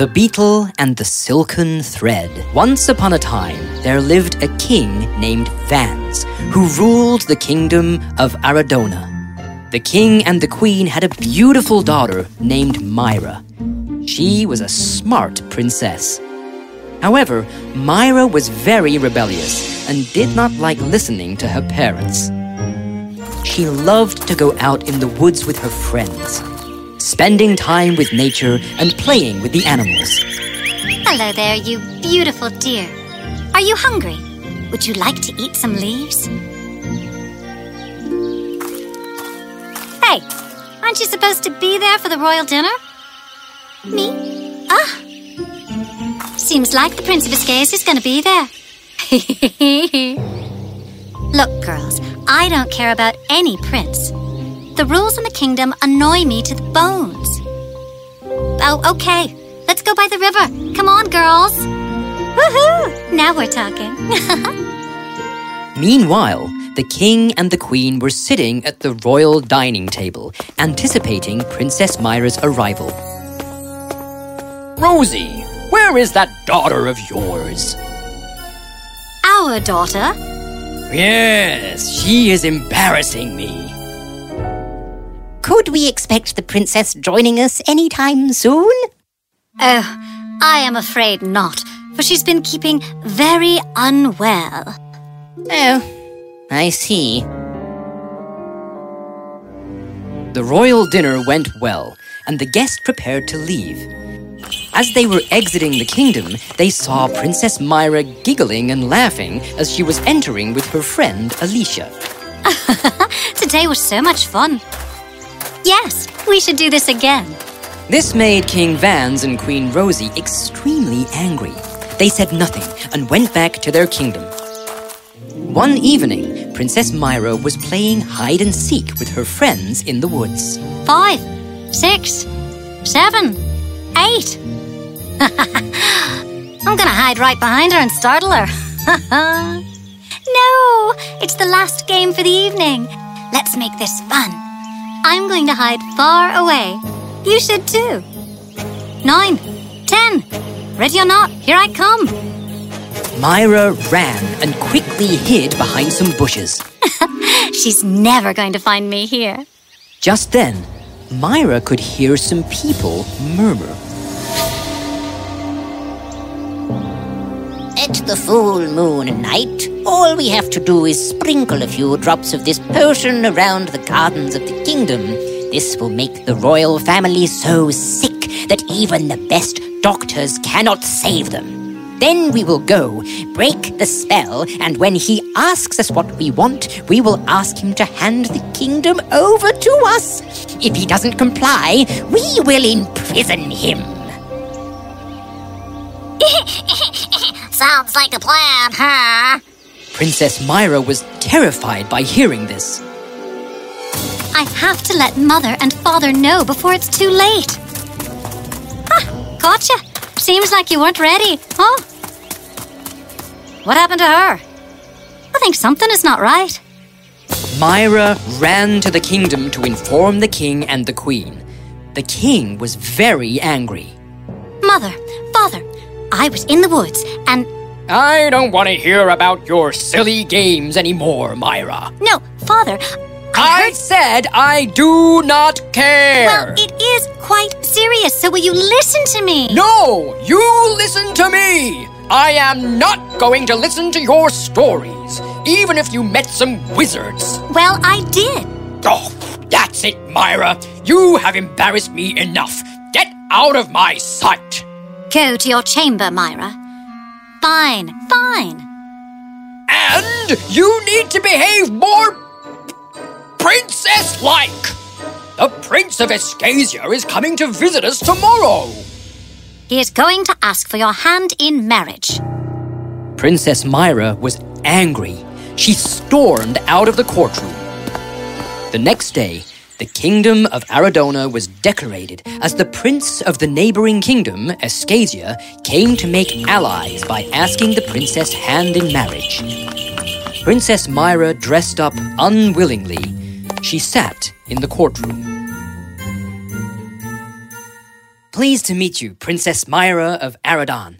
The Beetle and the Silken Thread. Once upon a time, there lived a king named Vans, who ruled the kingdom of Aradona. The king and the queen had a beautiful daughter named Myra. She was a smart princess. However, Myra was very rebellious and did not like listening to her parents. She loved to go out in the woods with her friends, spending time with nature and playing with the animals. Hello there, you beautiful deer. Are you hungry? Would you like to eat some leaves? Hey, aren't you supposed to be there for the royal dinner? Me? Ah. Seems like the Prince of Escasia is going to be there. Look, girls, I don't care about any prince. The rules in the kingdom annoy me to the bones. Oh, okay. Let's go by the river. Come on, girls. Woohoo! Now we're talking. Meanwhile, the king and the queen were sitting at the royal dining table, anticipating Princess Myra's arrival. Rosie, where is that daughter of yours? Our daughter? Yes, she is embarrassing me. Could we expect the princess joining us anytime soon? Oh, I am afraid not, for she's been keeping very unwell. Oh, I see. The royal dinner went well, and the guests prepared to leave. As they were exiting the kingdom, they saw Princess Myra giggling and laughing as she was entering with her friend Alicia. Today was so much fun. Yes, we should do this again. This made King Vans and Queen Rosie extremely angry. They said nothing and went back to their kingdom. One evening, Princess Myra was playing hide and seek with her friends in the woods. Five, six, seven, eight. I'm gonna hide right behind her and startle her. no, it's the last game for the evening. Let's make this fun. I'm going to hide far away. You should too. Nine, ten. Ready or not, here I come. Myra ran and quickly hid behind some bushes. She's never going to find me here. Just then, Myra could hear some people murmur. At the full moon night, all we have to do is sprinkle a few drops of this potion around the gardens of the kingdom. This will make the royal family so sick that even the best doctors cannot save them. Then we will go, break the spell, and when he asks us what we want, we will ask him to hand the kingdom over to us. If he doesn't comply, we will imprison him. Sounds like a plan, huh? Princess Myra was terrified by hearing this. I have to let Mother and Father know before it's too late. Ah, gotcha. Seems like you weren't ready, huh? What happened to her? I think something is not right. Myra ran to the kingdom to inform the king and the queen. The king was very angry. Mother, I was in the woods and. I don't want to hear about your silly games anymore, Myra. No, Father, I, heard- said I do not care. Well, it is quite serious, so will you listen to me? No, you listen to me. I am not going to listen to your stories, even if you met some wizards. Well, I did. Oh, that's it, Myra. You have embarrassed me enough. Get out of my sight. Go to your chamber, Myra. Fine, fine. And you need to behave more princess like. The Prince of Escasia is coming to visit us tomorrow. He is going to ask for your hand in marriage. Princess Myra was angry. She stormed out of the courtroom. The next day, the kingdom of Aradona was decorated as the prince of the neighboring kingdom, Escasia, came to make allies by asking the princess hand in marriage. Princess Myra dressed up unwillingly. She sat in the courtroom. pleased to meet you, Princess Myra of Aradon.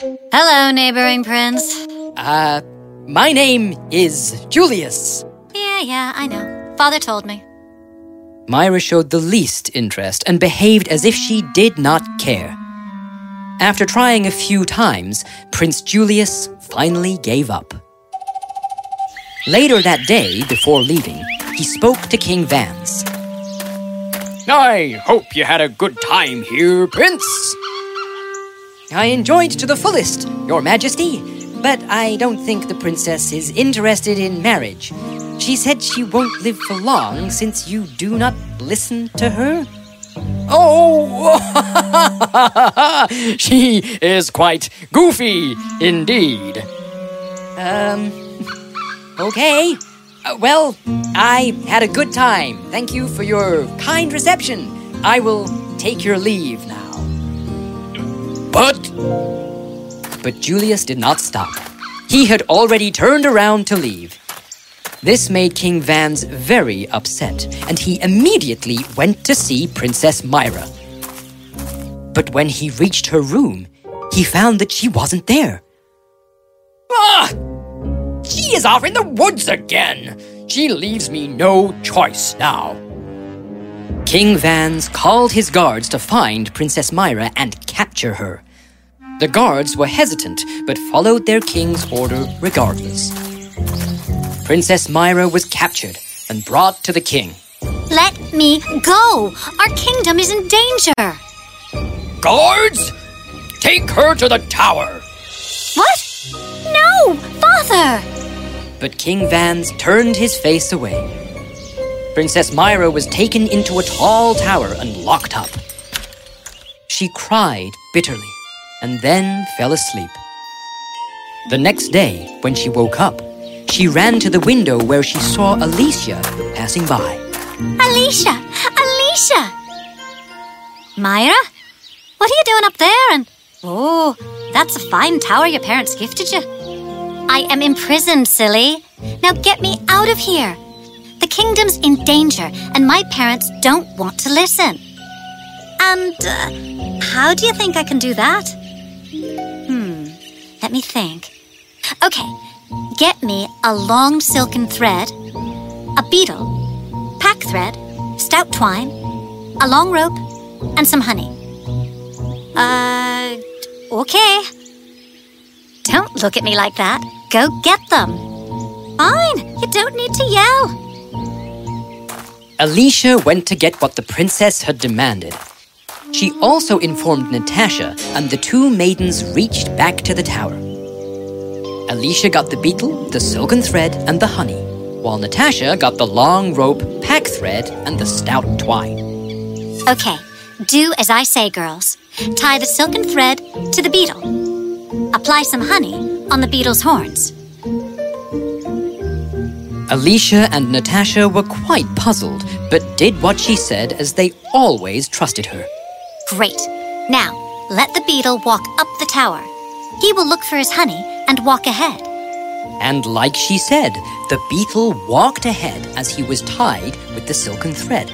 Hello, neighboring prince. Uh, my name is Julius. Yeah, yeah, I know. Father told me. Myra showed the least interest and behaved as if she did not care. After trying a few times, Prince Julius finally gave up. Later that day, before leaving, he spoke to King Vance. I hope you had a good time here, Prince. I enjoyed to the fullest, Your Majesty, but I don't think the princess is interested in marriage. She said she won't live for long since you do not listen to her. Oh, she is quite goofy indeed. Um, okay. Uh, well, I had a good time. Thank you for your kind reception. I will take your leave now. But But Julius did not stop. He had already turned around to leave. This made King Vans very upset, and he immediately went to see Princess Myra. But when he reached her room, he found that she wasn't there. ah, she is off in the woods again. She leaves me no choice now. King Vans called his guards to find Princess Myra and capture her. The guards were hesitant, but followed their king's order regardless. Princess Myra was captured and brought to the king. Let me go. Our kingdom is in danger. Guards, take her to the tower. What? No, father. But King Vance turned his face away. Princess Myra was taken into a tall tower and locked up. She cried bitterly and then fell asleep. The next day, when she woke up, she ran to the window where she saw Alicia passing by. Alicia! Alicia! Myra? What are you doing up there? And oh, that's a fine tower your parents gifted you. I am imprisoned, silly. Now get me out of here. The kingdom's in danger, and my parents don't want to listen. And uh, how do you think I can do that? Hmm, let me think. Okay, get me a long silken thread, a beetle, pack thread, stout twine, a long rope, and some honey. Uh, okay. Don't look at me like that. Go get them. Fine, you don't need to yell. Alicia went to get what the princess had demanded. She also informed Natasha, and the two maidens reached back to the tower. Alicia got the beetle, the silken thread, and the honey, while Natasha got the long rope, pack thread, and the stout twine. Okay, do as I say, girls. Tie the silken thread to the beetle. Apply some honey on the beetle's horns. Alicia and Natasha were quite puzzled, but did what she said as they always trusted her. Great. Now, let the beetle walk up the tower. He will look for his honey and walk ahead. And like she said, the beetle walked ahead as he was tied with the silken thread.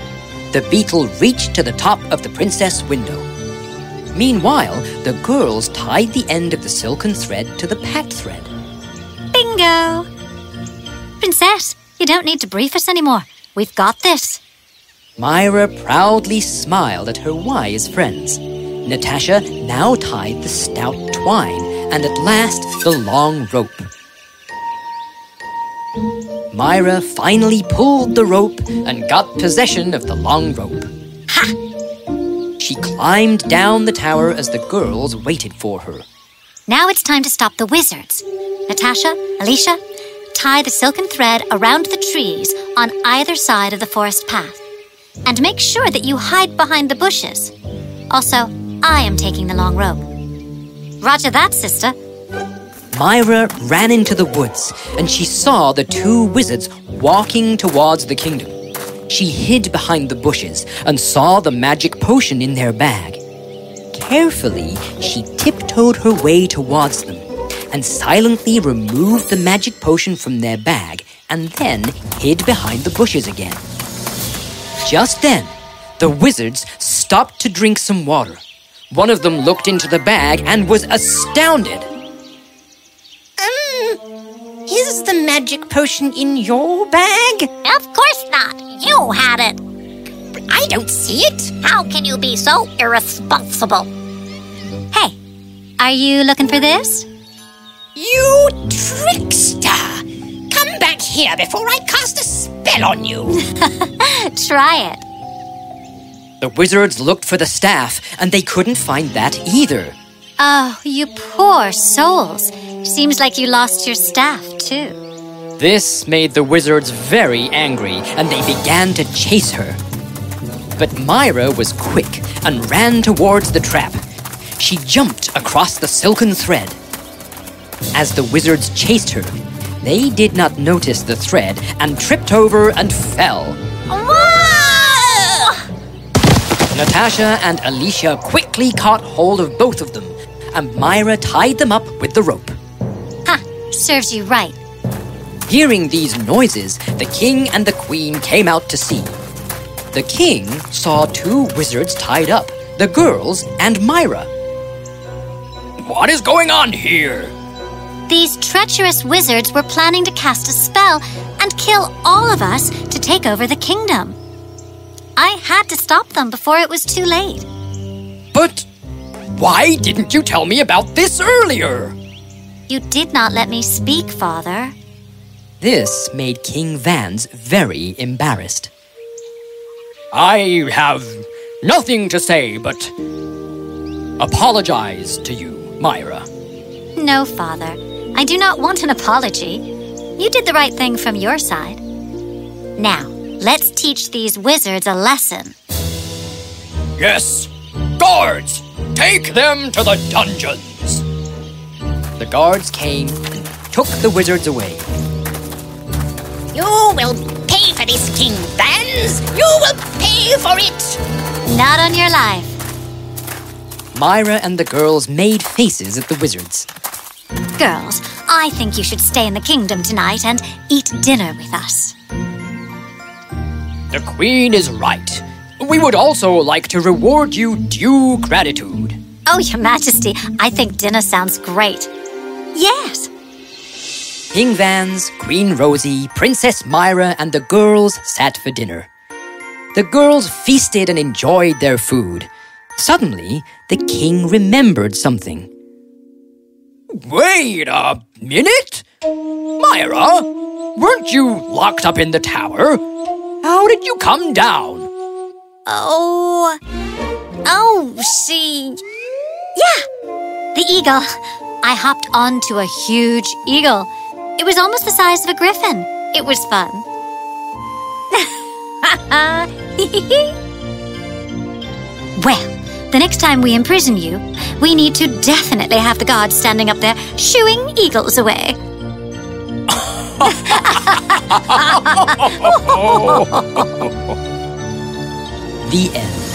The beetle reached to the top of the princess' window. Meanwhile, the girls tied the end of the silken thread to the packed thread. Bingo! Princess, you don't need to brief us anymore. We've got this. Myra proudly smiled at her wise friends. Natasha now tied the stout twine and at last the long rope. Myra finally pulled the rope and got possession of the long rope. Ha! She climbed down the tower as the girls waited for her. Now it's time to stop the wizards. Natasha, Alicia, tie the silken thread around the trees on either side of the forest path. And make sure that you hide behind the bushes. Also, I am taking the long rope. Roger that, sister. Myra ran into the woods and she saw the two wizards walking towards the kingdom. She hid behind the bushes and saw the magic potion in their bag. Carefully, she tiptoed her way towards them and silently removed the magic potion from their bag and then hid behind the bushes again. Just then, the wizards stopped to drink some water One of them looked into the bag and was astounded. Um, is the magic potion in your bag? Of course not. You had it. I don't see it. How can you be so irresponsible? Hey, are you looking for this? You trickster! Come back here before I cast a spell on you. Try it. The wizards looked for the staff and they couldn't find that either. Oh, you poor souls. Seems like you lost your staff, too. This made the wizards very angry and they began to chase her. But Myra was quick and ran towards the trap. She jumped across the silken thread. As the wizards chased her, they did not notice the thread and tripped over and fell. Natasha and Alicia quickly caught hold of both of them, and Myra tied them up with the rope. Ha! Serves you right. Hearing these noises, the king and the queen came out to see. The king saw two wizards tied up the girls and Myra. What is going on here? These treacherous wizards were planning to cast a spell and kill all of us to take over the kingdom. I had to stop them before it was too late. But why didn't you tell me about this earlier? You did not let me speak, Father. This made King Vans very embarrassed. I have nothing to say but apologize to you, Myra. No, Father. I do not want an apology. You did the right thing from your side. Now, let's teach these wizards a lesson. Yes, guards, take them to the dungeons. The guards came and took the wizards away. You will pay for this, King Vans. You will pay for it. Not on your life. Myra and the girls made faces at the wizards. Girls, I think you should stay in the kingdom tonight and eat dinner with us. The queen is right. We would also like to reward you due gratitude. Oh, Your Majesty, I think dinner sounds great. Yes. King Vans, Queen Rosie, Princess Myra, and the girls sat for dinner. The girls feasted and enjoyed their food. Suddenly, the king remembered something. Wait a minute? Myra, weren't you locked up in the tower? How did you come down? Oh. Oh, she. Yeah. The eagle. I hopped onto a huge eagle. It was almost the size of a griffin. It was fun. well, the next time we imprison you, we need to definitely have the guards standing up there shooing eagles away. The end.